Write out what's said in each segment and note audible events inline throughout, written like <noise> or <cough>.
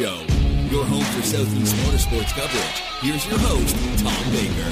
Show, your home for Southeast motorsports coverage. Here's your host, Tom Baker.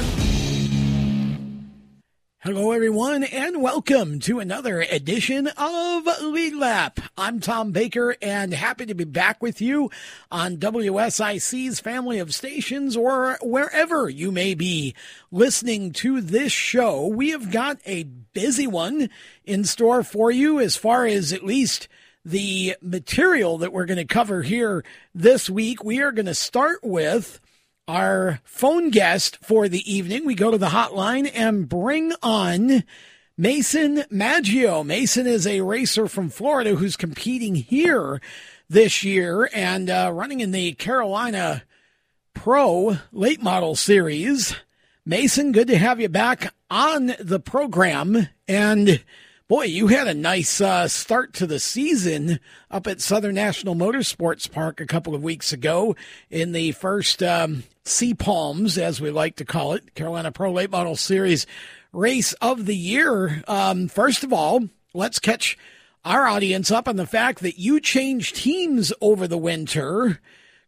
Hello, everyone, and welcome to another edition of Lead Lap. I'm Tom Baker and happy to be back with you on WSIC's family of stations or wherever you may be listening to this show. We have got a busy one in store for you as far as at least the material that we're going to cover here this week. We are going to start with our phone guest for the evening. We go to the hotline and bring on Mason Maggio. Mason is a racer from Florida who's competing here this year and uh, running in the Carolina Pro Late Model Series. Mason, good to have you back on the program. And boy, you had a nice uh, start to the season up at Southern National Motorsports Park a couple of weeks ago in the first um, Sea Palms, as we like to call it, Carolina Pro Late Model Series race of the year. Um, first of all, let's catch our audience up on the fact that you changed teams over the winter,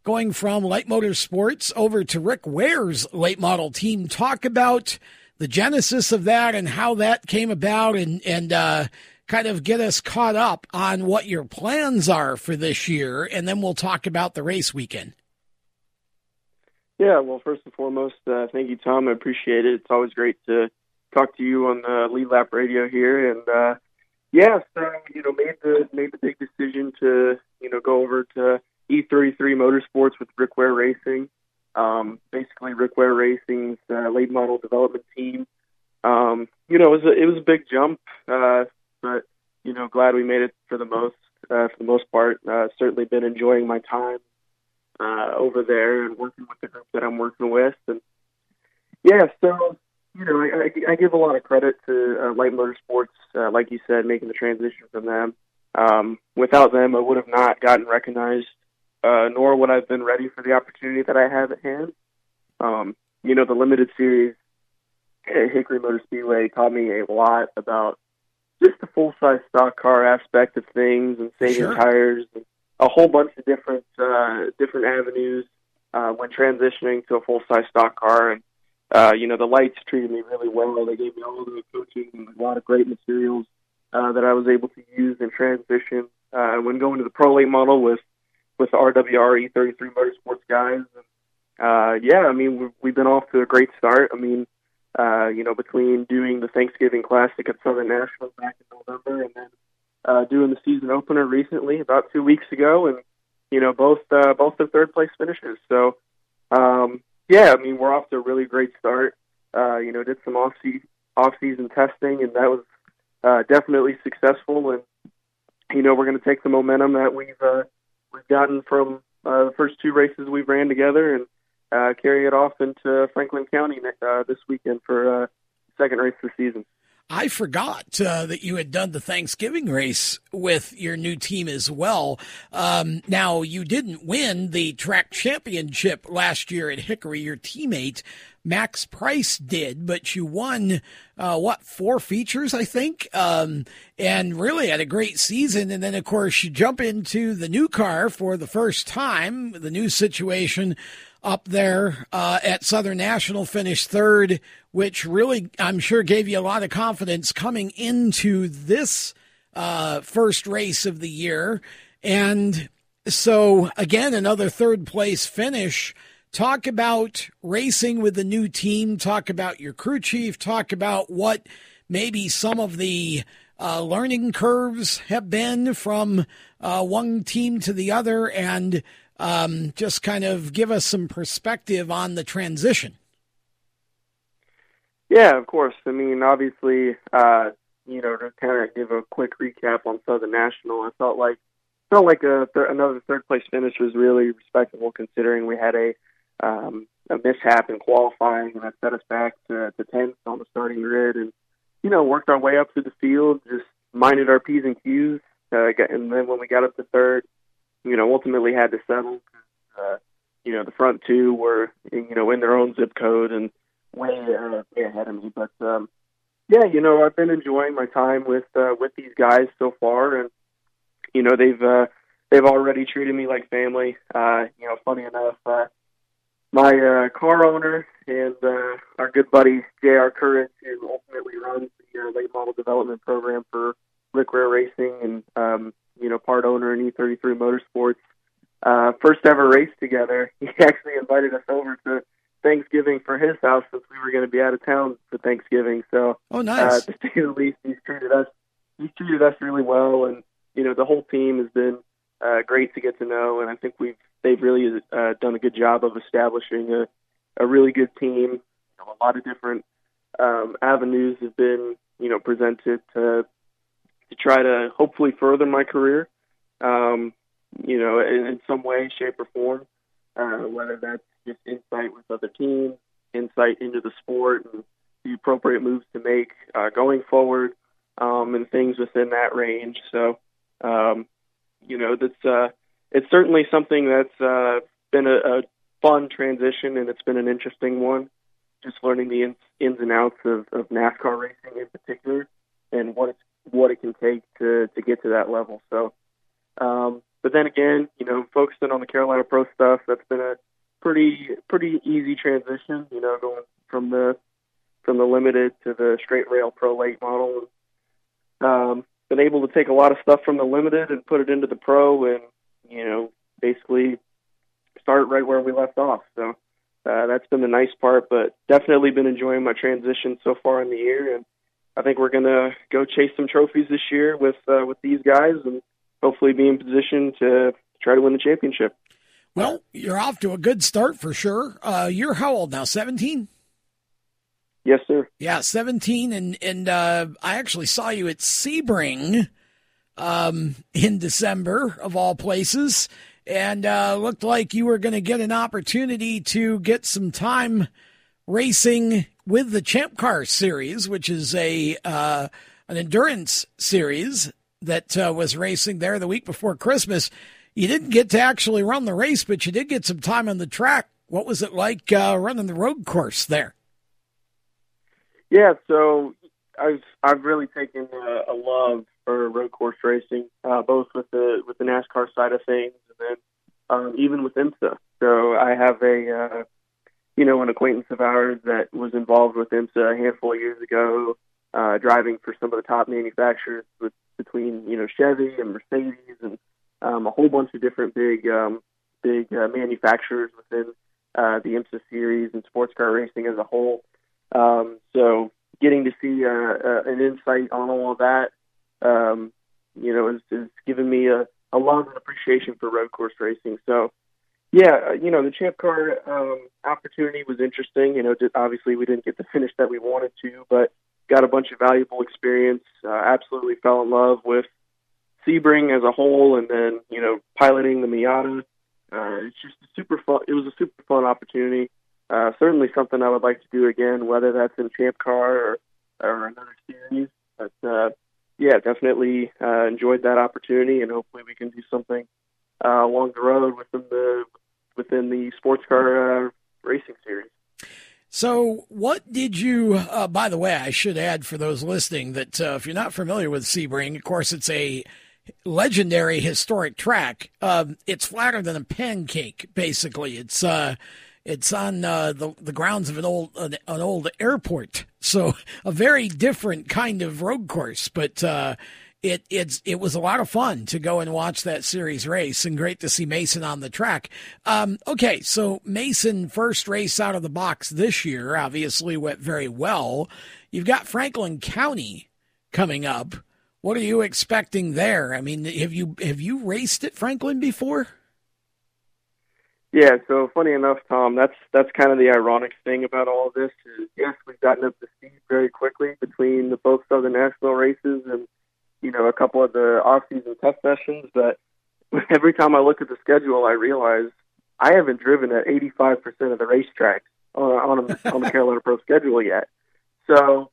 going from Light Motorsports over to Rick Ware's late model team. Talk about the genesis of that and how that came about and, and, uh, kind of get us caught up on what your plans are for this year. And then we'll talk about the race weekend. Yeah, well, first and foremost, uh, thank you, Tom. I appreciate it. It's always great to talk to you on the Lead Lap Radio here, and uh, yeah, so you know, made the made the big decision to you know go over to E33 Motorsports with Rick Ware Racing. Um, basically, Rick Ware Racing's uh, late model development team. Um, you know, it was a, it was a big jump, uh, but you know, glad we made it for the most uh, for the most part. Uh, certainly been enjoying my time uh, over there and working with the group that I'm working with. And yeah, so you know, I, I, give a lot of credit to uh, Light Motorsports, uh, like you said, making the transition from them. Um, without them, I would have not gotten recognized, uh, nor would I have been ready for the opportunity that I have at hand. Um, you know, the limited series at Hickory Motor Speedway taught me a lot about just the full size stock car aspect of things and saving sure. tires and a whole bunch of different uh, different avenues uh, when transitioning to a full size stock car. And uh, you know, the lights treated me really well. They gave me all the coaching and a lot of great materials uh, that I was able to use in transition uh, when going to the pro late model with with RWR E33 Motorsports guys. Uh, yeah, I mean, we've, we've been off to a great start. I mean, uh, you know, between doing the Thanksgiving Classic at Southern National back in November and then uh, doing the season opener recently, about two weeks ago, and you know both uh, both the third place finishes. So um, yeah, I mean we're off to a really great start. Uh, you know, did some off season off season testing, and that was uh, definitely successful. And you know we're going to take the momentum that we've uh, we've gotten from uh, the first two races we've ran together and uh, carry it off into Franklin County uh, this weekend for uh, second race of the season. I forgot uh, that you had done the Thanksgiving race with your new team as well. Um, now, you didn't win the track championship last year at Hickory. Your teammate, Max Price, did, but you won, uh, what, four features, I think? Um, and really had a great season. And then, of course, you jump into the new car for the first time, the new situation up there uh, at Southern National, finished third, which really, I'm sure, gave you a lot of confidence coming into this uh, first race of the year. And so, again, another third place finish. Talk about racing with the new team. Talk about your crew chief. Talk about what maybe some of the uh, learning curves have been from uh, one team to the other and um, just kind of give us some perspective on the transition. Yeah, of course. I mean, obviously, uh, you know, to kind of give a quick recap on Southern National, I felt like felt like a th- another third place finish was really respectable considering we had a um, a mishap in qualifying and that set us back to, to tenth on the starting grid and you know worked our way up through the field, just minded our p's and q's, uh, and then when we got up to third, you know, ultimately had to settle. Uh, you know, the front two were, you know, in their own zip code and way, uh, way ahead of me. But um, yeah, you know, I've been enjoying my time with uh, with these guys so far, and you know, they've uh, they've already treated me like family. Uh, you know, funny enough, uh, my uh, car owner and uh, our good buddy J.R. Current, who ultimately runs the uh, late model development program for Rick Ware Racing and um, you know part owner in E33 Motorsports. Uh, first ever race together. <laughs> He actually invited us over to Thanksgiving for his house since we were going to be out of town for Thanksgiving. So, oh, nice. Uh, to say the least, he's treated us he's treated us really well, and you know the whole team has been uh, great to get to know, and I think we've they've really uh, done a good job of establishing a, a really good team. You know, a lot of different um, avenues have been you know presented to to try to hopefully further my career. Um, you know, in, in some way, shape, or form, uh, whether that's just insight with other teams, insight into the sport, and the appropriate moves to make uh, going forward, um, and things within that range. So, um, you know, that's uh, it's certainly something that's uh, been a, a fun transition, and it's been an interesting one. Just learning the ins, ins and outs of, of NASCAR racing in particular, and what it's what it can take to to get to that level. So, um, but then again, you know, focusing on the Carolina Pro stuff, that's been a pretty pretty easy transition. You know, going from the from the limited to the straight rail pro late model. Um, been able to take a lot of stuff from the limited and put it into the pro, and you know, basically start right where we left off. So uh, that's been the nice part, but definitely been enjoying my transition so far in the year, and I think we're gonna go chase some trophies this year with uh, with these guys, and hopefully be in position to try to win the championship. Well, you're off to a good start for sure. Uh, you're how old now? Seventeen. Yes, sir. Yeah, seventeen, and and uh, I actually saw you at Sebring um, in December of all places, and uh, looked like you were going to get an opportunity to get some time racing with the Champ Car Series, which is a uh, an endurance series that uh, was racing there the week before Christmas. You didn't get to actually run the race, but you did get some time on the track. What was it like uh, running the road course there? Yeah, so I've I've really taken a, a love for road course racing, uh, both with the with the NASCAR side of things, and then um, even with IMSA. So I have a uh, you know an acquaintance of ours that was involved with IMSA a handful of years ago, uh, driving for some of the top manufacturers with between you know Chevy and Mercedes and um, a whole bunch of different big um, big uh, manufacturers within uh, the IMSA series and sports car racing as a whole. Um, so getting to see uh, uh, an insight on all of that, um, you know, has, has given me a, a and appreciation for road course racing. So, yeah, uh, you know, the Champ Car um, opportunity was interesting. You know, obviously we didn't get the finish that we wanted to, but got a bunch of valuable experience. Uh, absolutely fell in love with Sebring as a whole, and then you know, piloting the Miata. Uh, it's just a super fun. It was a super fun opportunity uh, certainly something I would like to do again, whether that's in Champ Car or, or another series. But uh, yeah, definitely uh, enjoyed that opportunity, and hopefully we can do something uh, along the road within the within the sports car uh, racing series. So, what did you? Uh, by the way, I should add for those listening that uh, if you're not familiar with Sebring, of course, it's a legendary historic track. Um, it's flatter than a pancake, basically. It's uh, it's on uh, the the grounds of an old an, an, old airport, so <laughs> a very different kind of road course. But uh, it it's it was a lot of fun to go and watch that series race, and great to see Mason on the track. Um, okay, so Mason first race out of the box this year obviously went very well. You've got Franklin County coming up. What are you expecting there? I mean, have you have you raced at Franklin before? Yeah, so funny enough, Tom, that's that's kind of the ironic thing about all of this. Is yes, we've gotten up to speed very quickly between the both Southern National races and you know a couple of the off-season test sessions. But <laughs> every time I look at the schedule, I realize I haven't driven at 85% of the racetracks on on, a, on the <laughs> Carolina Pro schedule yet. So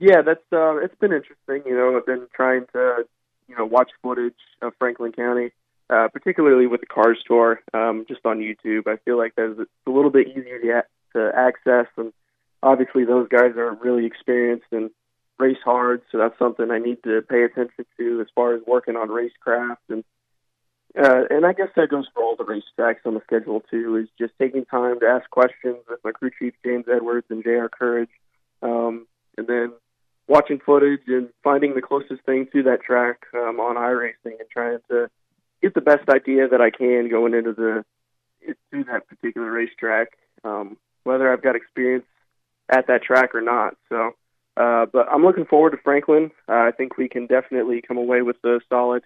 yeah, that's uh, it's been interesting. You know, I've been trying to you know watch footage of Franklin County uh, particularly with the Cars Tour, um, just on YouTube. I feel like there's it's a little bit easier to, to access, and obviously those guys are really experienced and race hard, so that's something I need to pay attention to as far as working on racecraft and uh, and I guess that goes for all the racetracks on the schedule too. Is just taking time to ask questions with my crew chief James Edwards and J.R. Courage, um, and then watching footage and finding the closest thing to that track um, on iRacing and trying to get the best idea that I can going into the to that particular racetrack, um, whether I've got experience at that track or not. So, uh, but I'm looking forward to Franklin. Uh, I think we can definitely come away with a solid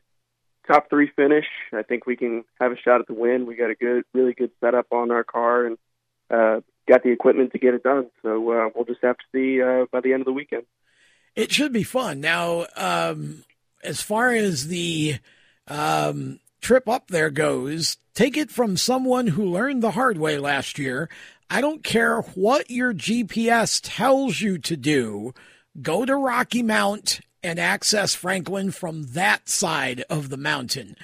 top three finish. I think we can have a shot at the win. We got a good, really good setup on our car and uh, got the equipment to get it done. So uh, we'll just have to see uh, by the end of the weekend. It should be fun. Now, um, as far as the um, trip up there goes, take it from someone who learned the hard way last year. I don't care what your GPS tells you to do. Go to Rocky Mount and access Franklin from that side of the mountain.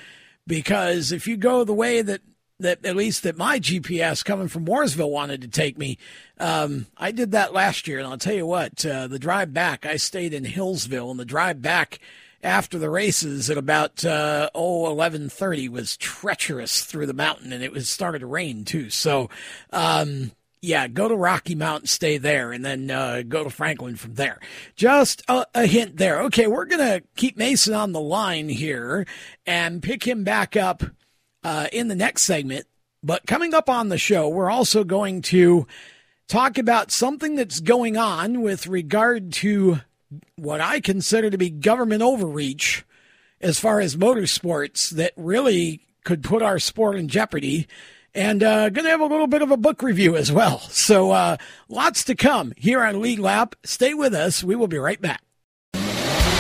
Because if you go the way that, that at least that my GPS coming from Mooresville wanted to take me, um, I did that last year. And I'll tell you what, uh, the drive back, I stayed in Hillsville and the drive back after the races at about uh, oh 11:30 was treacherous through the mountain and it was started to rain too. So um, yeah, go to Rocky Mount, stay there, and then uh, go to Franklin from there. Just a, a hint there. Okay, we're gonna keep Mason on the line here and pick him back up uh, in the next segment. But coming up on the show, we're also going to talk about something that's going on with regard to what I consider to be government overreach as far as motorsports that really could put our sport in jeopardy and uh, going to have a little bit of a book review as well. <laughs> So uh, lots to come here on Lead Lap. Stay with us. We will be right back.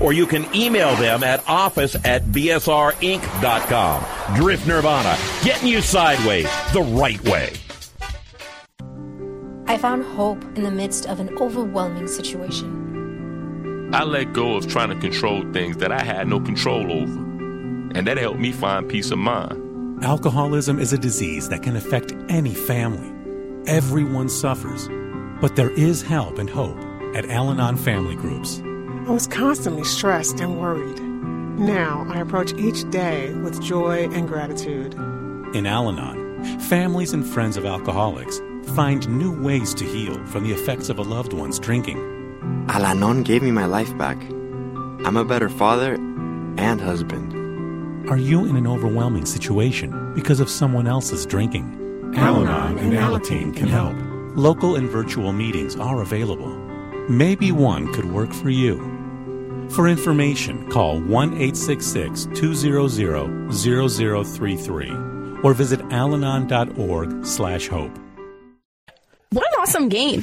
or you can email them at office at bsrinc.com. Drift Nirvana, getting you sideways the right way. I found hope in the midst of an overwhelming situation. I let go of trying to control things that I had no control over, and that helped me find peace of mind. Alcoholism is a disease that can affect any family. Everyone suffers, but there is help and hope at Al Anon Family Groups. I was constantly stressed and worried. Now I approach each day with joy and gratitude. In Al Anon, families and friends of alcoholics find new ways to heal from the effects of a loved one's drinking. Al Anon gave me my life back. I'm a better father and husband. Are you in an overwhelming situation because of someone else's drinking? Al Anon and Alateen can help. Local and virtual meetings are available. Maybe one could work for you. For information, call 1 866 200 0033 or visit alanon.org slash hope. What an awesome game.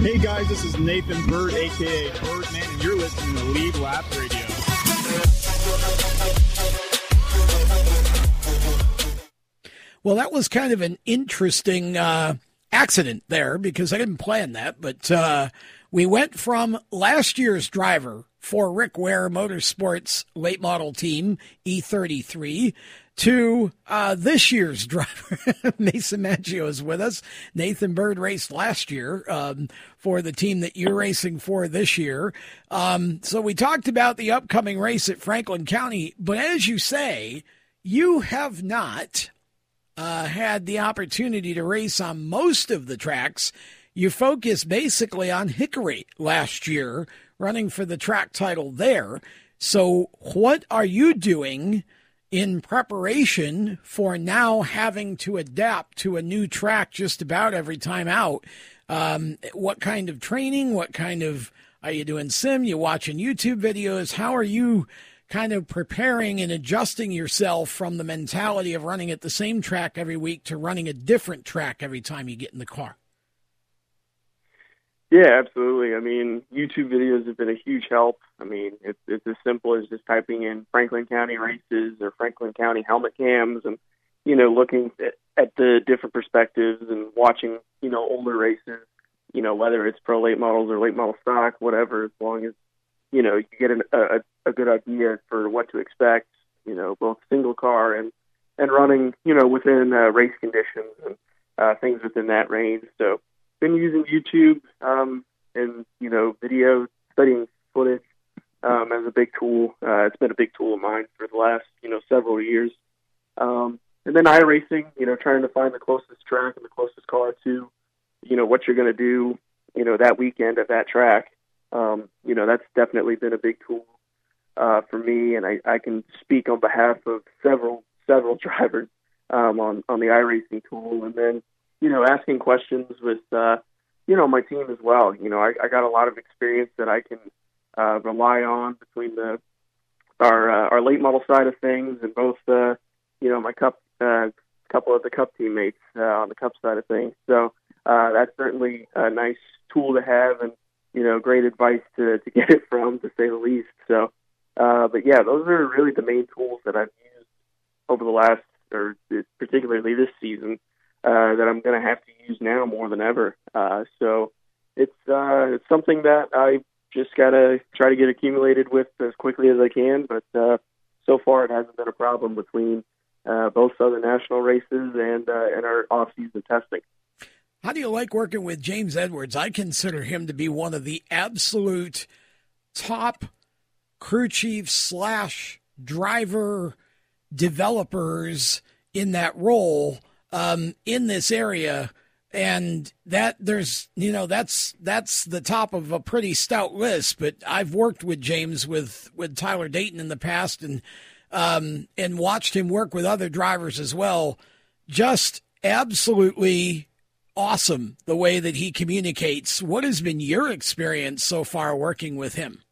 Hey guys, this is Nathan Bird, aka Birdman, and you're listening to Lead Lap Radio. Well, that was kind of an interesting uh, accident there because I didn't plan that, but uh, we went from last year's driver for Rick Ware Motorsports late model team E33 to uh, this year's <laughs> driver. Mason Maggio is with us. Nathan Bird raced last year um, for the team that you're racing for this year. Um, so we talked about the upcoming race at Franklin County, but as you say, you have not uh, had the opportunity to race on most of the tracks. You focused basically on Hickory last year, running for the track title there. So, what are you doing in preparation for now having to adapt to a new track just about every time out? Um, what kind of training? What kind of are you doing sim? You watching YouTube videos? How are you kind of preparing and adjusting yourself from the mentality of running at the same track every week to running a different track every time you get in the car? Yeah, absolutely. I mean, YouTube videos have been a huge help. I mean, it's it's as simple as just typing in Franklin County races or Franklin County helmet cams, and you know, looking at, at the different perspectives and watching you know older races. You know, whether it's pro late models or late model stock, whatever. As long as you know you get an, a a good idea for what to expect. You know, both single car and and running. You know, within uh, race conditions and uh, things within that range. So been using YouTube um, and you know video studying footage um, as a big tool. Uh, it's been a big tool of mine for the last you know several years. Um, and then iRacing, you know, trying to find the closest track and the closest car to you know what you're going to do, you know, that weekend at that track. Um, you know, that's definitely been a big tool uh, for me, and I, I can speak on behalf of several several <laughs> drivers um, on on the iRacing tool, and then you know, asking questions with, uh, you know, my team as well. You know, I, I got a lot of experience that I can uh, rely on between the our uh, our late model side of things and both, uh, you know, my cup uh, couple of the cup teammates uh, on the cup side of things. So uh, that's certainly a nice tool to have, and you know, great advice to to <laughs> get it from, to say the least. So, uh, but yeah, those are really the main tools that I've used over the last, or particularly this season, uh, that I'm going to have to use now more than ever. Uh, so it's uh, it's something that I just got to try to get accumulated with as quickly as I can. But uh, so far, it hasn't been a problem between uh, both Southern National races and uh, and our off-season testing. How do you like working with James Edwards? I consider him to be one of the absolute top crew chief slash driver developers in that role um, in this area, and that there's you know that's that's the top of a pretty stout list. But I've worked with James with with Tyler Dayton in the past, and um, and watched him work with other drivers as well. Just absolutely awesome the way that he communicates. What has been your experience so far working with him?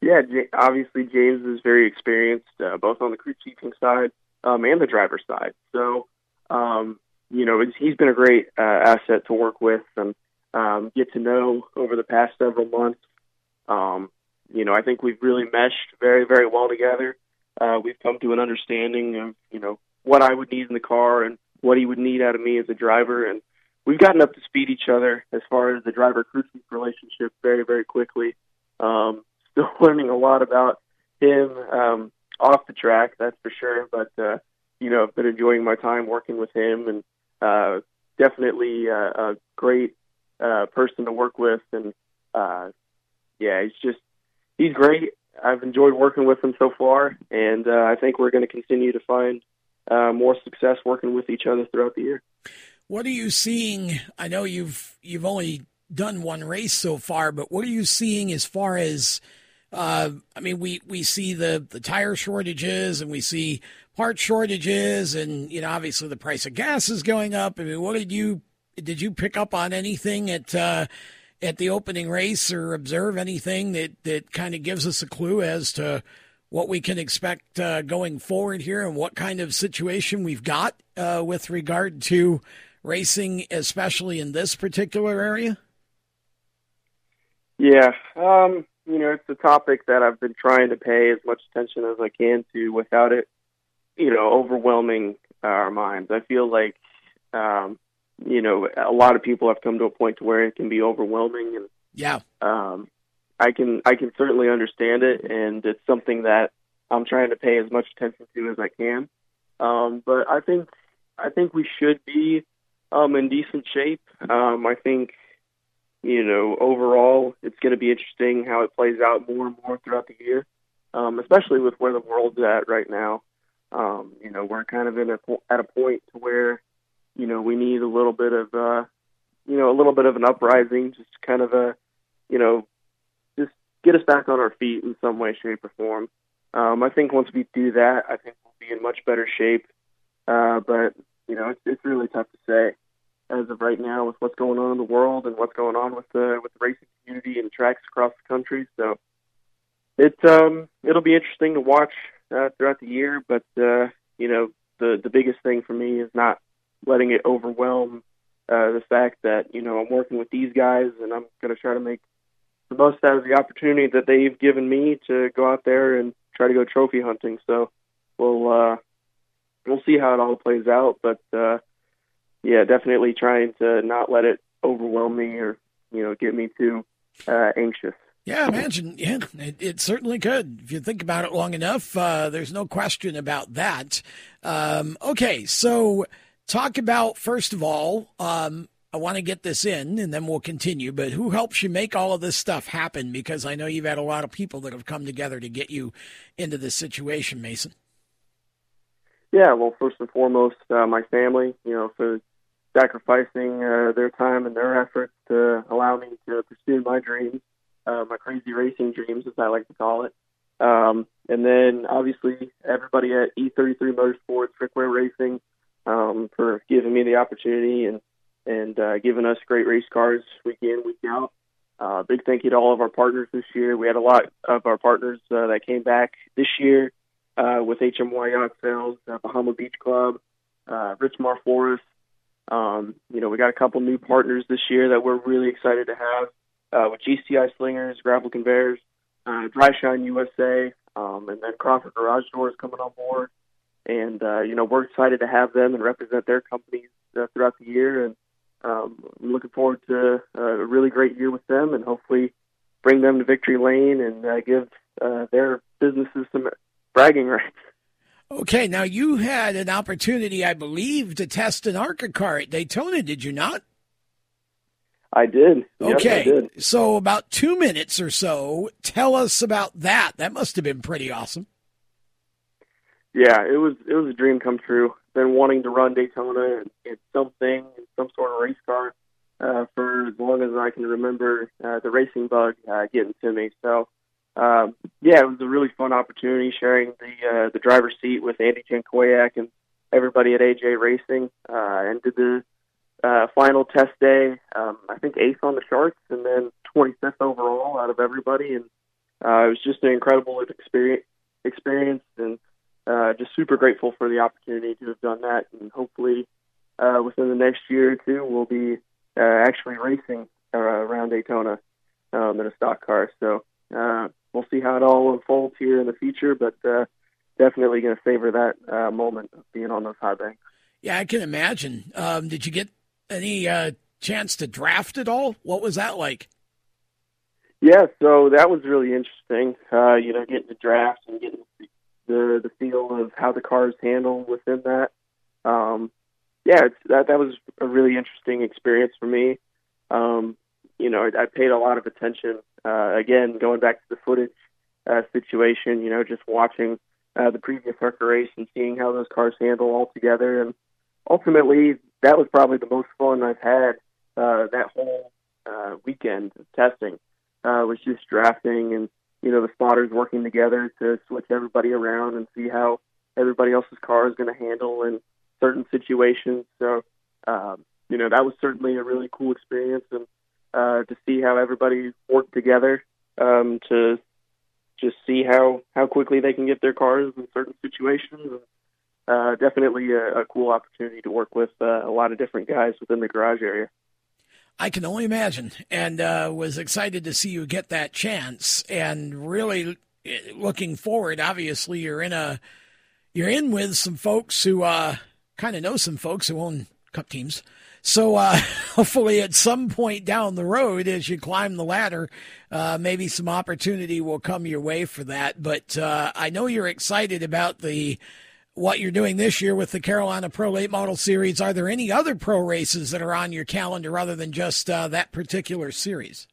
Yeah, obviously James is very experienced, uh, both on the crew chiefing side um, and the driver's side. So, um, you know, he's been a great uh, asset to work with and um, get to know over the past several months. Um, you know, I think we've really meshed very, very well together. Uh, we've come to an understanding of, you know, what I would need in the car and what he would need out of me as a driver. And we've gotten up to speed each other as far as the driver crew chief relationship very, very quickly. Um, <laughs> still learning a lot about him. Um, off the track, that's for sure. But uh, you know, I've been enjoying my time working with him, and uh, definitely uh, a great uh, person to work with. And uh, yeah, he's just he's great. I've enjoyed working with him so far, and uh, I think we're going to continue to find uh, more success working with each other throughout the year. What are you seeing? I know you've you've only done one race so far, but what are you seeing as far as uh, I mean, we, we see the, the tire shortages and we see part shortages, and you know, obviously the price of gas is going up. I mean, what did you did you pick up on anything at uh, at the opening race or observe anything that that kind of gives us a clue as to what we can expect uh, going forward here and what kind of situation we've got uh, with regard to racing, especially in this particular area? Yeah, um, you know, it's a topic that I've been trying to pay as much attention as I can to without it, you know, overwhelming our minds. I feel like, um, you know, a lot of people have come to a point to where it can be overwhelming, and yeah, um, I can I can certainly understand it, and it's something that I'm trying to pay as much attention to as I can. Um, but I think I think we should be um, in decent shape. Um, I think you know overall it's going to be interesting how it plays out more and more throughout the year, um, especially with where the world's at right now. Um, you know we're kind of in a at a point to where you know we need a little bit of uh, you know a little bit of an uprising, just kind of a you know just get us back on our feet in some way, shape, or form. Um, I think once we do that, I think we'll be in much better shape. Uh, but you know, it's, it's really tough to say as of right now with what's going on in the world and what's going on with the with the racing community and tracks across the country. So it um, it'll be interesting to watch uh, throughout the year. But uh, you know, the the biggest thing for me is not letting it overwhelm uh, the fact that you know I'm working with these guys and I'm going to try to make the most out of the opportunity that they've given me to go out there and try to go trophy hunting. So we'll uh, we'll see how it all plays out. But uh, yeah, definitely trying to not let it overwhelm me or you know get me too uh, anxious. Yeah, imagine. Yeah, it, it, certainly could. If you think about it long enough, uh, there's no question about that. Um, okay, so talk about first of all. Um, I want to get this in, and then we'll continue. But who helps you make all of this stuff happen? Because I know you've had a lot of people that have come together to get you into this situation, Mason. Yeah, well, first and foremost, uh, my family. You know, for sacrificing uh, their time and their efforts to allow me to pursue my dreams, uh, my crazy racing dreams, as I like to call it. Um, and then obviously everybody at E33 Motorsports, Rick Ware Racing, um, for giving me the opportunity and and uh, giving us great race cars week in, week out. Uh, big thank you to all of our partners this year. We had a lot of our partners uh, that came back this year uh, with HMY Yacht Sales, uh, Bahama Beach Club, uh, Richmar Forest. Um, you know, we got a couple new partners this year that we're really excited to have uh, with GCI Slingers, Gravel Conveyors, uh, Dry Shine USA, um, and then Crawford Garage Doors coming on board. And, uh, you know, we're excited to have them and represent their companies uh, throughout the year. And um, I'm looking forward to uh, a really great year with them and hopefully bring them to victory lane and uh, give uh, their businesses some bragging rights. Okay, now you had an opportunity, I believe, to test an ARCA car at Daytona, did you not? I did. Okay, yes, I did. so about two minutes or so, tell us about that. That must have been pretty awesome. Yeah, it was it was a dream come true. Been wanting to run Daytona and, in something, some sort of race car, uh, for as long as I can remember. Uh, the racing bug uh, getting to me. So, um, yeah, it was a really fun opportunity sharing the uh, the driver's seat with Andy Jankowiak and everybody at AJ Racing, uh, and did the uh, final test day. Um, I think eighth on the charts, and then 25th overall out of everybody, and uh, it was just an incredible experience. Experience and uh, just super grateful for the opportunity to have done that, and hopefully uh, within the next year or two, we'll be uh, actually racing uh, around Daytona um, in a stock car. So uh, we'll see how it all unfolds here in the future, but uh, definitely going to savor that uh, moment of being on those high banks. Yeah, I can imagine. Um, did you get any uh, chance to draft at all? What was that like? Yeah, so that was really interesting. Uh, you know, getting to draft and getting the the feel of how the cars handle within that. Um, yeah, it's, that that was a really interesting experience for me. Um, you know, I, I paid a lot of attention. Uh, again, going back to the footage uh, situation, you know, just watching uh, the previous ARCA race and seeing how those cars handle all together, and ultimately, that was probably the most fun I've had uh, that whole uh, weekend of testing. Uh, was just drafting and you know, the spotters working together to switch everybody around and see how everybody else's car is going to handle in certain situations. So, um, you know, that was certainly a really cool experience and uh, to see how everybody worked together um, to just see how, how quickly they can get their cars in certain situations. Uh, definitely a, a cool opportunity to work with uh, a lot of different guys within the garage area. I can only imagine, and uh, was excited to see you get that chance, and really eh, looking forward. Obviously, you're in a you're in with some folks who uh, kind of know some folks who own cup teams. So uh, <laughs> hopefully, at some point down the road, as you climb the ladder, uh, maybe some opportunity will come your way for that. But uh, I know you're excited about the what you're doing this year with the Carolina Pro Late Model Series. Are there any other pro races that are on your calendar other than just uh, that particular series?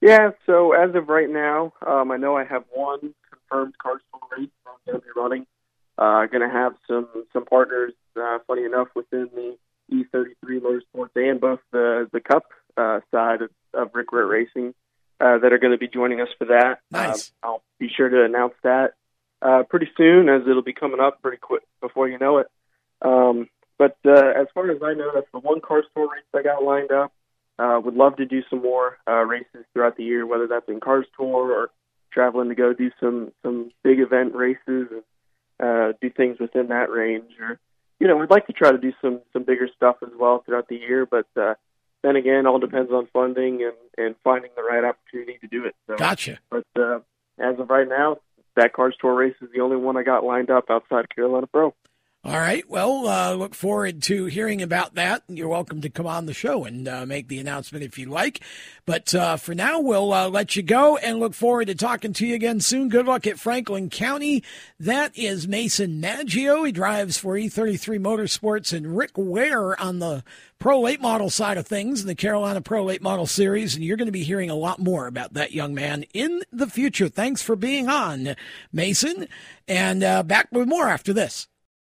Yeah, so as of right now, um, I know I have one confirmed car race I'm going to be running. Uh, going to have some some partners, uh, funny enough, within the E33 Motorsports and both the the Cup uh, side of, of Rick Ritt Racing uh, that are going to be joining us for that. Nice. Um, I'll be sure to announce that uh, pretty soon, as it'll be coming up pretty quick before you know it. Um, but uh, as far as I know, that's the one Cars Tour race I got lined up. Uh, would love to do some more uh, races throughout the year, whether that's in Cars Tour or traveling to go do some some big event races and uh, do things within that range. Or you know, we'd like to try to do some some bigger stuff as well throughout the year. But uh, then again, all depends on funding and and finding the right opportunity to do it. So, Gotcha. But uh, as of right now, that Cars Tour race is the only one I got lined up outside of Carolina Pro. All right. Well, uh, look forward to hearing about that. You're welcome to come on the show and uh, make the announcement if you'd like. But uh, for now, we'll uh, let you go and look forward to talking to you again soon. Good luck at Franklin County. That is Mason Maggio. He drives for E33 Motorsports and Rick Ware on the Pro Late Model side of things in the Carolina Pro Late Model Series. And you're going to be hearing a lot more about that young man in the future. Thanks for being on, Mason. And uh, back with more after this.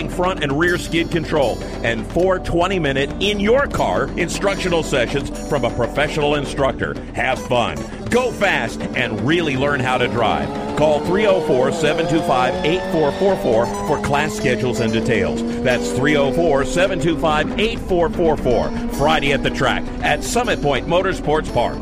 front and rear skid control, and four 20 minute in your car instructional sessions from a professional instructor. Have fun, go fast, and really learn how to drive. Call 304 725 8444 for class schedules and details. That's 304 725 8444. Friday at the track at Summit Point Motorsports Park.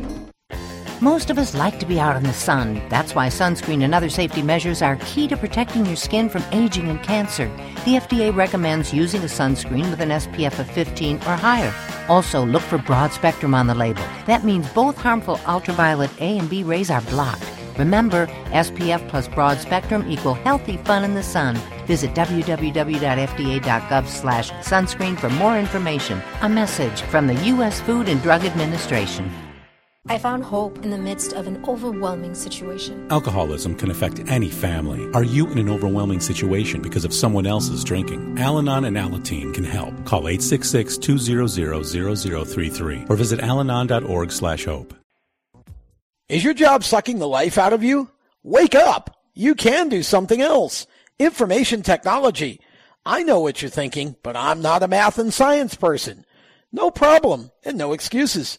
Most of us like to be out in the sun. That's why sunscreen and other safety measures are key to protecting your skin from aging and cancer. The FDA recommends using a sunscreen with an SPF of 15 or higher. Also, look for broad spectrum on the label. That means both harmful ultraviolet A and B rays are blocked. Remember, SPF plus broad spectrum equal healthy fun in the sun. Visit www.fda.gov slash sunscreen for more information. A message from the U.S. Food and Drug Administration. I found hope in the midst of an overwhelming situation. Alcoholism can affect any family. Are you in an overwhelming situation because of someone else's drinking? Al Anon and Alateen can help. Call 866-200-0033 or visit alanon.org slash hope. Is your job sucking the life out of you? Wake up! You can do something else. Information technology. I know what you're thinking, but I'm not a math and science person. No problem and no excuses.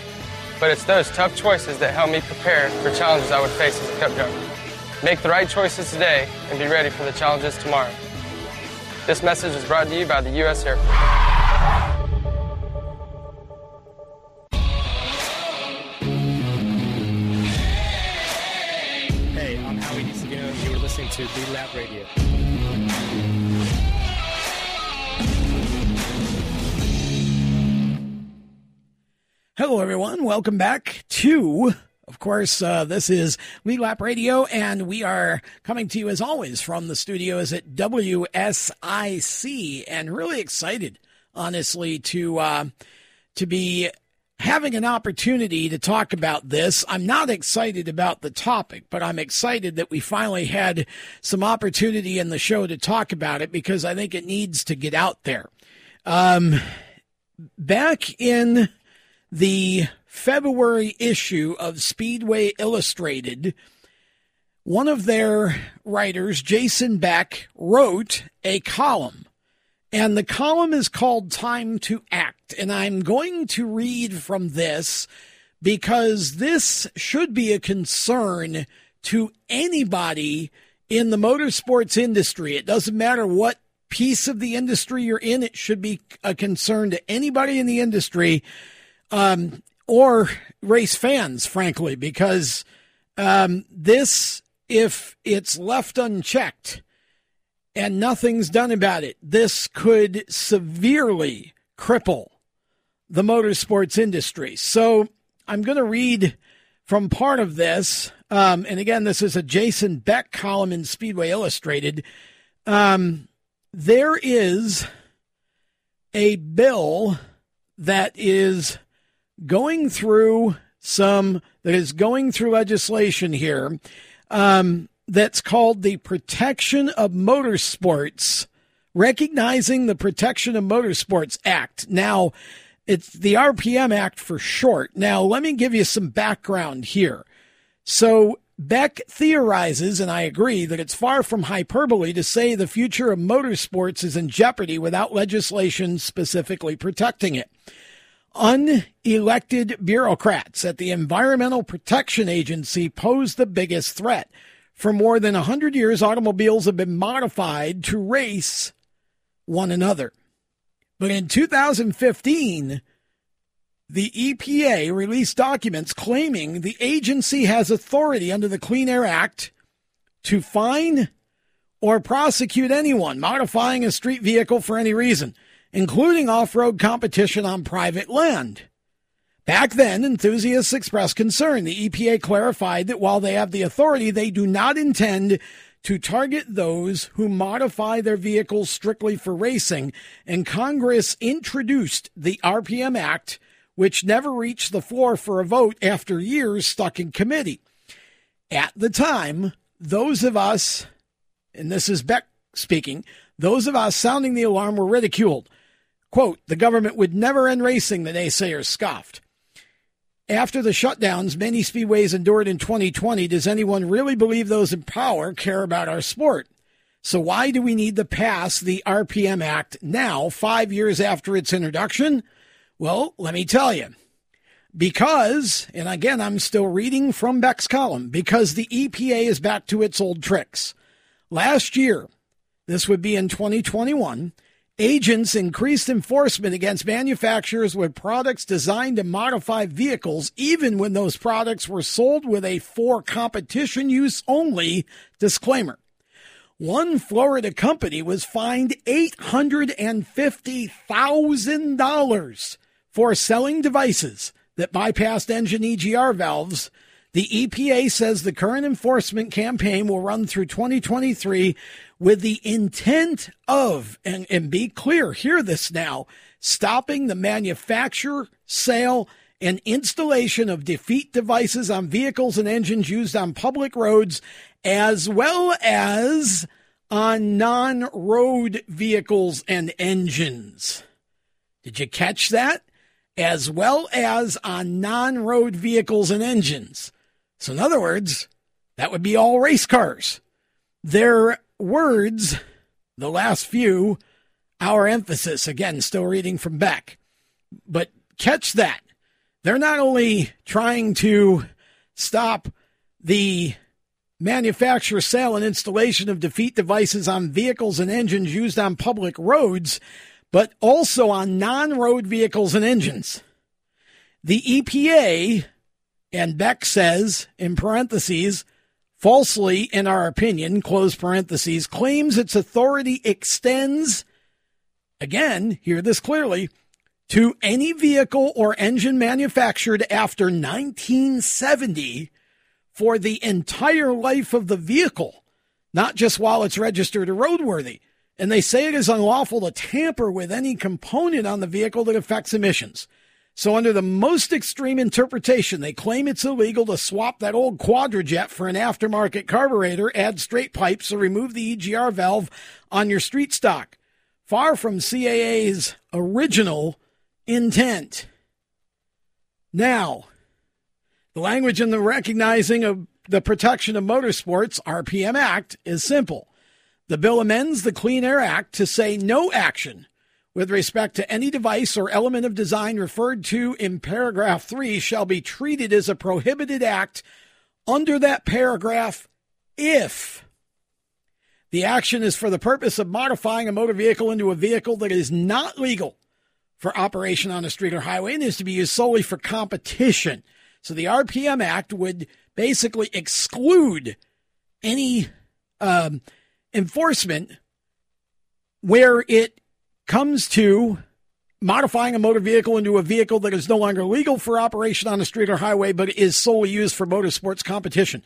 but it's those tough choices that help me prepare for challenges I would face as a cup driver. Make the right choices today and be ready for the challenges tomorrow. This message is brought to you by the U.S. Air Force. to the Lab Radio. Hello, everyone. Welcome back to, of course, uh, this is Lead Lap Radio, and we are coming to you as always from the studios at WSIC, and really excited, honestly, to uh, to be having an opportunity to talk about this. I'm not excited about the topic, but I'm excited that we finally had some opportunity in the show to talk about it because I think it needs to get out there. Um, back in the February issue of Speedway Illustrated, one of their writers, Jason Beck, wrote a column. And the column is called Time to Act. And I'm going to read from this because this should be a concern to anybody in the motorsports industry. It doesn't matter what piece of the industry you're in, it should be a concern to anybody in the industry um, or race fans, frankly, because um, this, if it's left unchecked and nothing's done about it, this could severely cripple the motorsports industry. So I'm going to read from part of this. Um, and again, this is a Jason Beck column in Speedway Illustrated. Um, there is a bill that is going through some that is going through legislation here um, that's called the Protection of Motorsports, recognizing the Protection of Motorsports Act. Now, it's the RPM Act for short. Now, let me give you some background here. So, Beck theorizes, and I agree, that it's far from hyperbole to say the future of motorsports is in jeopardy without legislation specifically protecting it. Unelected bureaucrats at the Environmental Protection Agency pose the biggest threat. For more than 100 years, automobiles have been modified to race one another. But in 2015, the EPA released documents claiming the agency has authority under the Clean Air Act to fine or prosecute anyone modifying a street vehicle for any reason including off road competition on private land. Back then, enthusiasts expressed concern. The EPA clarified that while they have the authority, they do not intend to target those who modify their vehicles strictly for racing, and Congress introduced the RPM Act, which never reached the floor for a vote after years stuck in committee. At the time, those of us, and this is Beck speaking, those of us sounding the alarm were ridiculed. Quote, the government would never end racing, the naysayers scoffed. After the shutdowns many speedways endured in 2020, does anyone really believe those in power care about our sport? So why do we need to pass the RPM Act now, five years after its introduction? Well, let me tell you. Because, and again, I'm still reading from Beck's column, because the EPA is back to its old tricks. Last year, this would be in 2021, Agents increased enforcement against manufacturers with products designed to modify vehicles, even when those products were sold with a for competition use only disclaimer. One Florida company was fined $850,000 for selling devices that bypassed engine EGR valves the EPA says the current enforcement campaign will run through 2023 with the intent of, and, and be clear, hear this now, stopping the manufacture, sale, and installation of defeat devices on vehicles and engines used on public roads, as well as on non road vehicles and engines. Did you catch that? As well as on non road vehicles and engines. So, in other words, that would be all race cars. Their words, the last few, our emphasis, again, still reading from Beck. But catch that. They're not only trying to stop the manufacture, sale, and installation of defeat devices on vehicles and engines used on public roads, but also on non road vehicles and engines. The EPA and Beck says, in parentheses, falsely, in our opinion, close parentheses, claims its authority extends, again, hear this clearly, to any vehicle or engine manufactured after 1970 for the entire life of the vehicle, not just while it's registered or roadworthy. And they say it is unlawful to tamper with any component on the vehicle that affects emissions. So, under the most extreme interpretation, they claim it's illegal to swap that old Quadrajet for an aftermarket carburetor, add straight pipes, or remove the EGR valve on your street stock. Far from CAA's original intent. Now, the language in the recognizing of the Protection of Motorsports RPM Act is simple. The bill amends the Clean Air Act to say no action with respect to any device or element of design referred to in paragraph 3 shall be treated as a prohibited act under that paragraph if the action is for the purpose of modifying a motor vehicle into a vehicle that is not legal for operation on a street or highway and is to be used solely for competition. So the RPM Act would basically exclude any um, enforcement where it comes to modifying a motor vehicle into a vehicle that is no longer legal for operation on a street or highway, but is solely used for motorsports competition.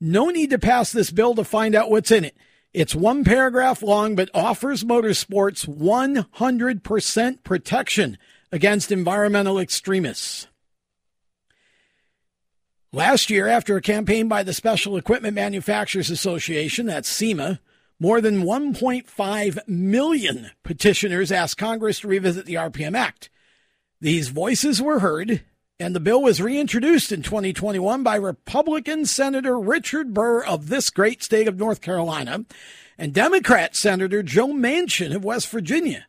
No need to pass this bill to find out what's in it. It's one paragraph long, but offers motorsports 100% protection against environmental extremists. Last year, after a campaign by the Special Equipment Manufacturers Association, that's SEMA, more than 1.5 million petitioners asked Congress to revisit the RPM Act. These voices were heard, and the bill was reintroduced in 2021 by Republican Senator Richard Burr of this great state of North Carolina and Democrat Senator Joe Manchin of West Virginia.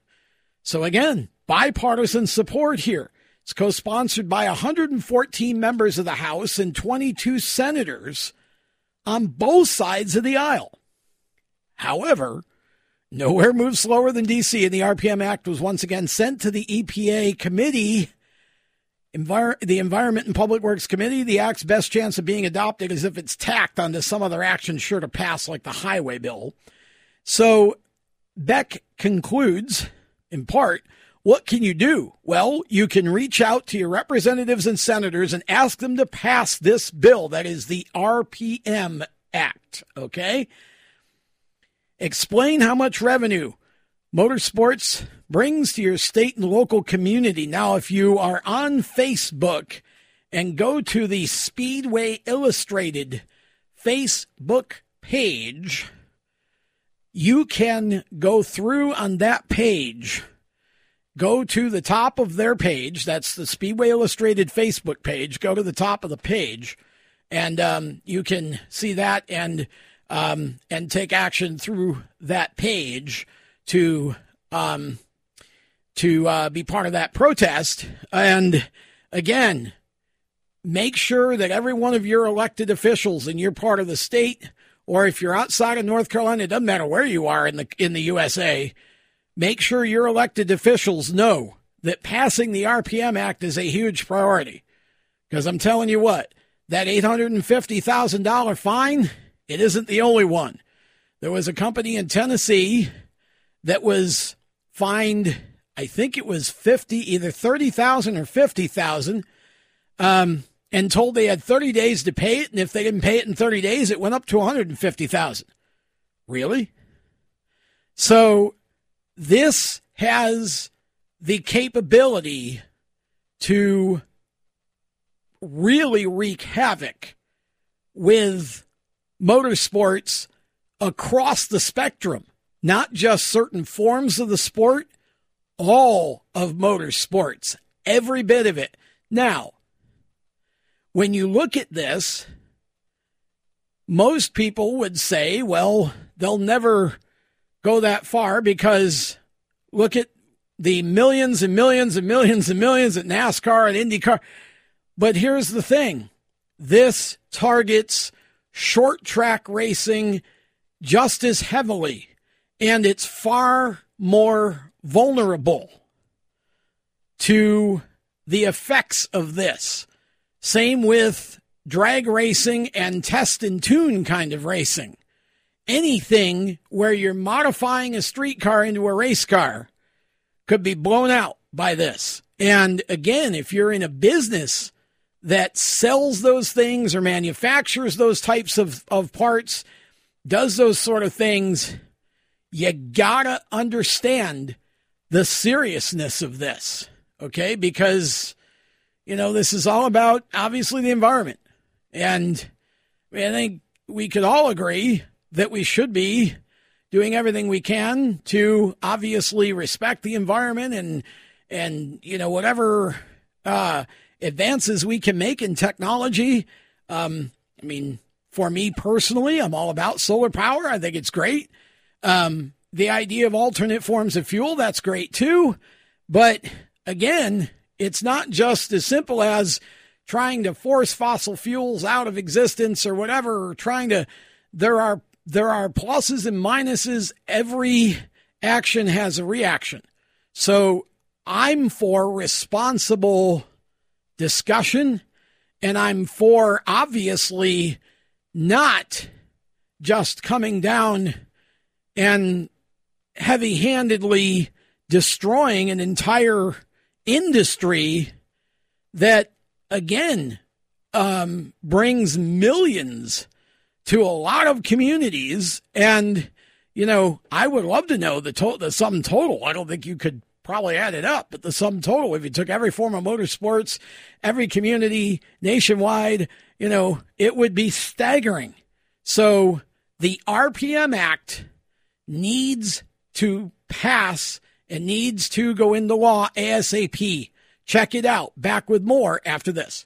So again, bipartisan support here. It's co sponsored by 114 members of the House and 22 senators on both sides of the aisle. However, nowhere moves slower than D.C., and the RPM Act was once again sent to the EPA committee Envir- the Environment and Public Works Committee, the act's best chance of being adopted is if it's tacked onto some other action sure to pass, like the highway bill. So Beck concludes, in part, what can you do? Well, you can reach out to your representatives and senators and ask them to pass this bill. That is the RPM Act. Okay? Explain how much revenue motorsports brings to your state and local community. Now, if you are on Facebook and go to the Speedway Illustrated Facebook page, you can go through on that page. Go to the top of their page. That's the Speedway Illustrated Facebook page. Go to the top of the page, and um, you can see that and um, and take action through that page to um, to uh, be part of that protest. And again, make sure that every one of your elected officials in your part of the state, or if you're outside of North Carolina, it doesn't matter where you are in the in the USA, make sure your elected officials know that passing the RPM Act is a huge priority. Because I'm telling you what, that $850,000 fine, it isn't the only one. There was a company in Tennessee that was fined I think it was 50, either 30,000 or 50,000, um, and told they had 30 days to pay it. And if they didn't pay it in 30 days, it went up to 150,000. Really? So this has the capability to really wreak havoc with motorsports across the spectrum, not just certain forms of the sport, all of motorsports, every bit of it. Now, when you look at this, most people would say, well, they'll never go that far because look at the millions and millions and millions and millions at NASCAR and IndyCar. But here's the thing this targets short track racing just as heavily, and it's far more vulnerable to the effects of this. Same with drag racing and test and tune kind of racing. Anything where you're modifying a street car into a race car could be blown out by this. And again, if you're in a business that sells those things or manufactures those types of, of parts, does those sort of things, you gotta understand the seriousness of this, okay? Because, you know, this is all about obviously the environment. And I think we could all agree that we should be doing everything we can to obviously respect the environment and and you know whatever uh, advances we can make in technology. Um, I mean, for me personally, I'm all about solar power. I think it's great. Um, the idea of alternate forms of fuel, that's great too. But again, it's not just as simple as trying to force fossil fuels out of existence or whatever, or trying to, there are, there are pluses and minuses. Every action has a reaction. So I'm for responsible discussion and I'm for obviously not just coming down and heavy handedly destroying an entire industry that, again, um, brings millions to a lot of communities. And, you know, I would love to know the, to- the sum total. I don't think you could probably add it up, but the sum total, if you took every form of motorsports, every community nationwide, you know, it would be staggering. So the RPM Act needs to pass and needs to go into law ASAP. Check it out. Back with more after this.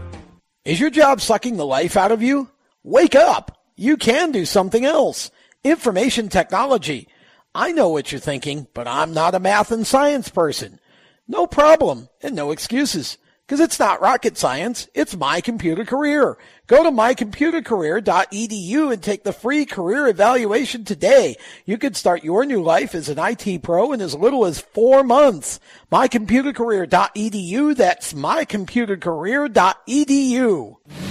Is your job sucking the life out of you? Wake up! You can do something else. Information technology. I know what you're thinking, but I'm not a math and science person. No problem, and no excuses. Because it's not rocket science, it's my computer career. Go to mycomputercareer.edu and take the free career evaluation today. You can start your new life as an IT pro in as little as four months. mycomputercareer.edu, that's mycomputercareer.edu.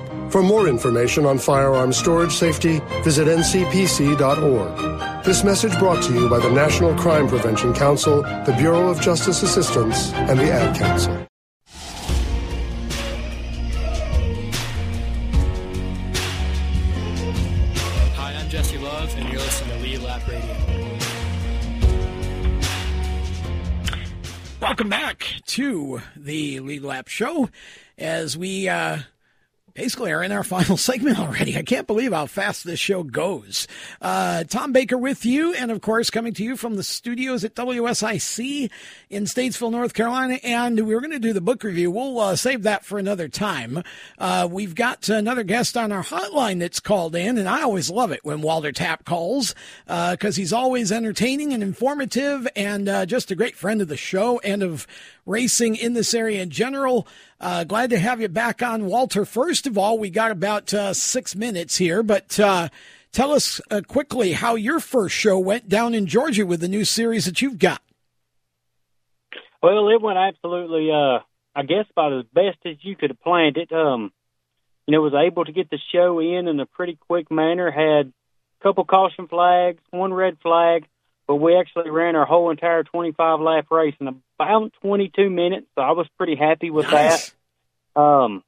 For more information on firearm storage safety, visit ncpc.org. This message brought to you by the National Crime Prevention Council, the Bureau of Justice Assistance, and the Ad Council. Hi, I'm Jesse Love, and you're listening to Radio. Welcome back to the Lead Lap Show as we. Uh, basically are in our <laughs> final segment already. I can't believe how fast this show goes. Uh, Tom Baker with you, and of course, coming to you from the studios at WSIC in Statesville, North Carolina. And we are going to do the book review. We'll uh, save that for another time. Uh, we've got another guest on our hotline that's called in, and I always love it when Walter Tapp calls because he's always entertaining and informative and uh, just a great friend of the show and of racing in this area in general. Uh, glad to have you back on, Walter. First of all, we got about uh, six minutes here, but uh, tell us uh, quickly how your first show went down in Georgia with the new series that you've got. Well, it went absolutely, uh, I guess, about as best as you could have planned it. Um, you know, was able to get the show in in a pretty quick manner. Had a couple caution flags, one red flag, but we actually ran our whole entire 25 lap race in about 22 minutes. So I was pretty happy with nice. that. Um,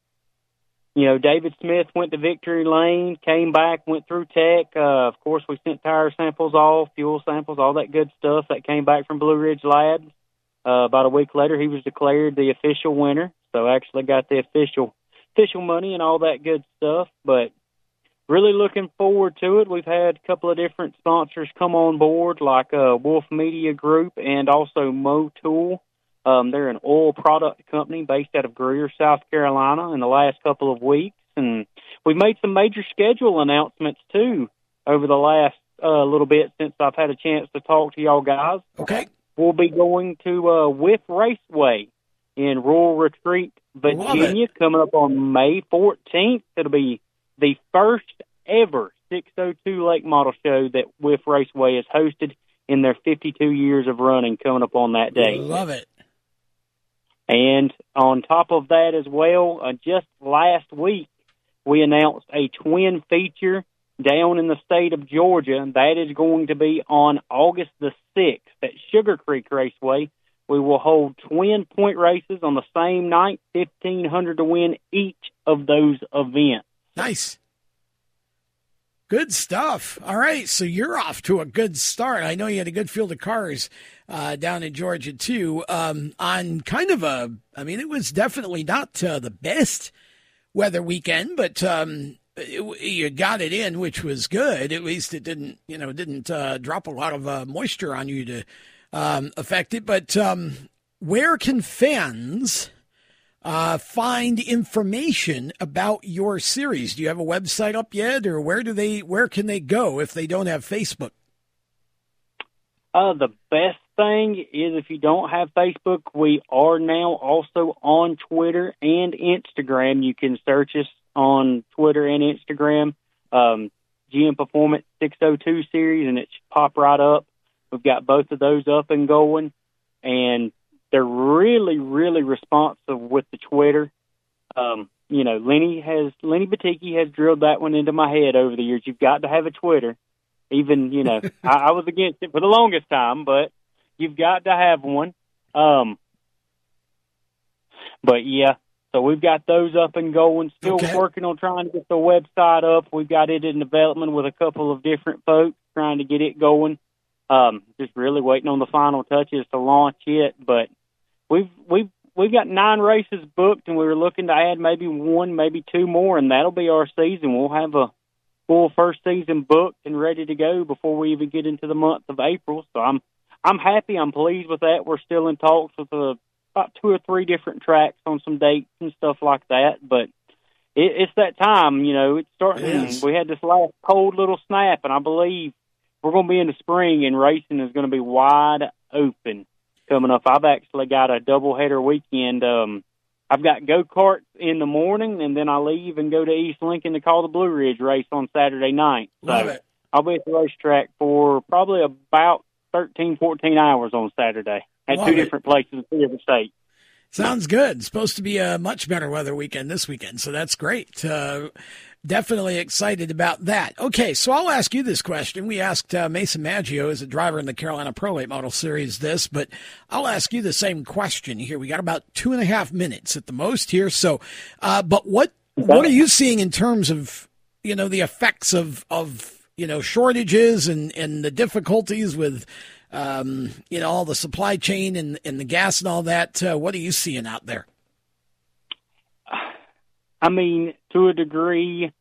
you know, David Smith went to victory lane, came back, went through tech. Uh, of course, we sent tire samples off, fuel samples, all that good stuff that came back from Blue Ridge Labs. Uh, about a week later, he was declared the official winner. So I actually got the official official money and all that good stuff. But really looking forward to it. We've had a couple of different sponsors come on board, like uh, Wolf Media Group and also Motul. Um, they're an oil product company based out of Greer, South Carolina, in the last couple of weeks, and we've made some major schedule announcements too over the last uh, little bit since I've had a chance to talk to y'all guys. Okay. We'll be going to uh, Wythe Raceway in Rural Retreat, Virginia, coming up on May 14th. It'll be the first ever 602 Late model show that Wythe Raceway has hosted in their 52 years of running coming up on that day. Love it. And on top of that as well, uh, just last week, we announced a twin feature down in the state of Georgia. That is going to be on August the 6th at Sugar Creek Raceway. We will hold twin point races on the same night, 1500 to win each of those events. Nice. Good stuff. All right, so you're off to a good start. I know you had a good field of cars uh, down in Georgia too. Um, on kind of a, I mean, it was definitely not uh, the best weather weekend, but um, it, you got it in, which was good. At least it didn't, you know, didn't uh, drop a lot of uh, moisture on you to um, affect it. But um, where can fans? Uh, find information about your series? Do you have a website up yet, or where do they where can they go if they don't have Facebook? Uh, the best thing is if you don't have Facebook, we are now also on Twitter and Instagram. You can search us on Twitter and Instagram, um, GM Performance 602 series, and it should pop right up. We've got both of those up and going, and they're really, really responsive with the Twitter. Um, you know, Lenny has Lenny Batycki has drilled that one into my head over the years. You've got to have a Twitter. Even you know, <laughs> I, I was against it for the longest time, but you've got to have one. Um, but yeah, so we've got those up and going. Still Okay. working on trying to get the website up. We've got it in development with a couple of different folks trying to get it going. Um, just really waiting on the final touches to launch it. But we've we've we've got nine races booked, and we were looking to add maybe one, maybe two more, and that'll be our season. We'll have a full first season booked and ready to go before we even get into the month of April. So I'm I'm happy. I'm pleased with that. We're still in talks with uh about two or three different tracks on some dates and stuff like that, but. It, it's that time, you know. It's starting. Yes. We had this last cold little snap, and I believe we're going to be in the spring, and racing is going to be wide open coming up. I've actually got a doubleheader weekend. Um, I've got go karts in the morning, and then I leave and go to East Lincoln to call the Blue Ridge race on Saturday night. Love so it. I'll be at the racetrack for probably about thirteen, fourteen hours on Saturday at Love two it. different places in two different states. Sounds good. It's supposed to be a much better weather weekend this weekend, so that's great. Uh, definitely excited about that. Okay, so I'll ask you this question. We asked uh, Mason Maggio, as a driver in the Carolina Pro Late Model Series, this, but I'll ask you the same question here. We got about two and a half minutes at the most here. So, uh, but what what are you seeing in terms of you know the effects of of you know shortages and and the difficulties with um, you know, all the supply chain and, and the gas and all that. Uh, what are you seeing out there? I mean, to a degree,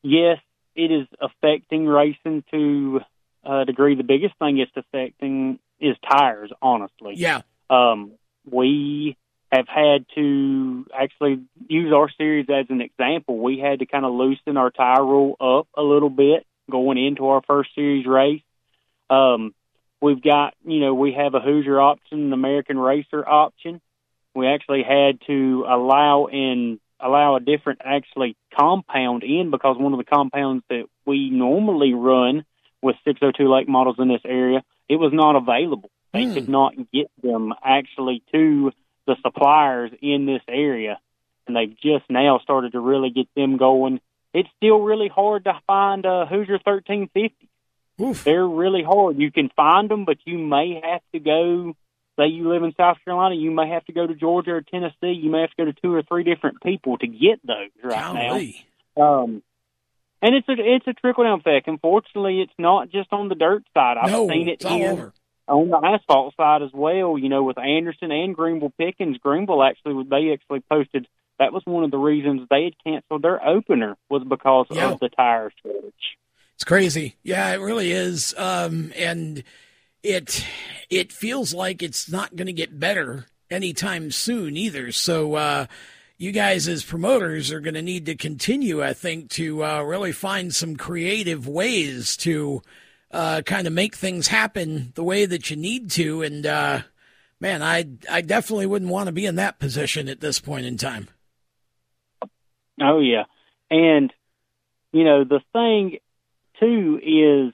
yes, it is affecting racing to a degree. The biggest thing it's affecting is tires, honestly. Yeah. Um, we have had to actually use our series as an example. We had to kind of loosen our tire rule up a little bit going into our first series race. Um, we've got, you know, we have a Hoosier option, an American Racer option. We actually had to allow in allow a different actually compound in because one of the compounds that we normally run with 602 late models in this area, it was not available. They Hmm. could not get them actually to the suppliers in this area, and they've just now started to really get them going. It's still really hard to find a Hoosier 1350. They're really hard. You can find them, but you may have to go. Say you live in South Carolina, you may have to go to Georgia or Tennessee. You may have to go to two or three different people to get those right Golly. now. Um, and it's a it's a trickle down effect. Unfortunately, it's not just on the dirt side. I've No, seen it here on the asphalt side as well. You know, with Anderson and Greenville Pickens, Greenville actually they actually posted that was one of the reasons they had canceled their opener was because Yeah. of the tire shortage. It's crazy. Yeah, it really is. Um, and it it feels like it's not going to get better anytime soon either. So uh, you guys as promoters are going to need to continue, I think, to uh, really find some creative ways to uh, kind of make things happen the way that you need to. And uh, man, I I definitely wouldn't want to be in that position at this point in time. Oh yeah, and you know the thing too is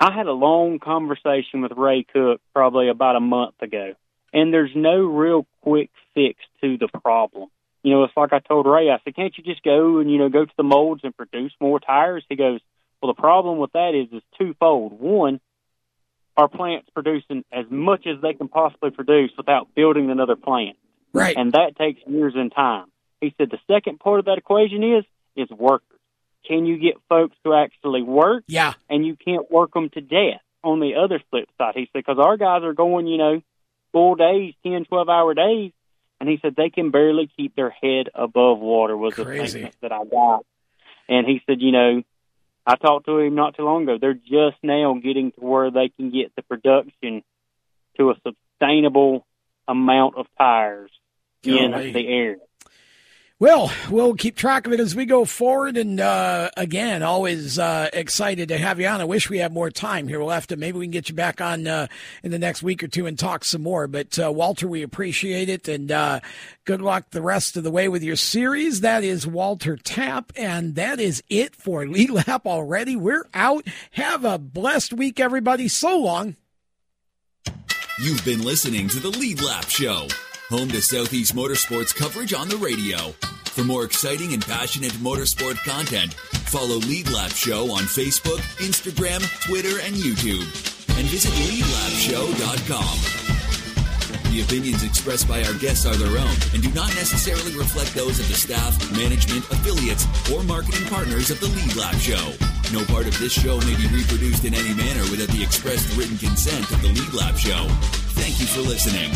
I had a long conversation with Ray Cook probably about a month ago, and there's no real quick fix to the problem. You know, it's like I told Ray, I said, can't you just go and, you know, go to the molds and produce more tires? He goes, well, the problem with that is, is twofold. One, our plant's producing as much as they can possibly produce without building another plant. Right. And that takes years and time. He said the second part of that equation is, is workers. Can you get folks to actually work? Yeah. And you can't work them to death on the other flip side. He said, because our guys are going, you know, full days, 10, 12 hour days. And he said they can barely keep their head above water was the Crazy. statement that I got. And he said, you know, I talked to him not too long ago. They're just now getting to where they can get the production to a sustainable amount of tires in the area. Well, we'll keep track of it as we go forward. And uh, again, always uh, excited to have you on. I wish we had more time here. We'll have to, maybe we can get you back on uh, in the next week or two and talk some more. But uh, Walter, we appreciate it. And uh, good luck the rest of the way with your series. That is Walter Tapp. And that is it for Lead Lap already. We're out. Have a blessed week, everybody. So long. You've been listening to the Lead Lap Show, home to Southeast Motorsports coverage on the radio. For more exciting and passionate motorsport content, follow Lead Lap Show on Facebook, Instagram, Twitter, and YouTube. And visit leadlapshow.com. The opinions expressed by our guests are their own and do not necessarily reflect those of the staff, management, affiliates, or marketing partners of the Lead Lap Show. No part of this show may be reproduced in any manner without the expressed written consent of the Lead Lap Show. Thank you for listening.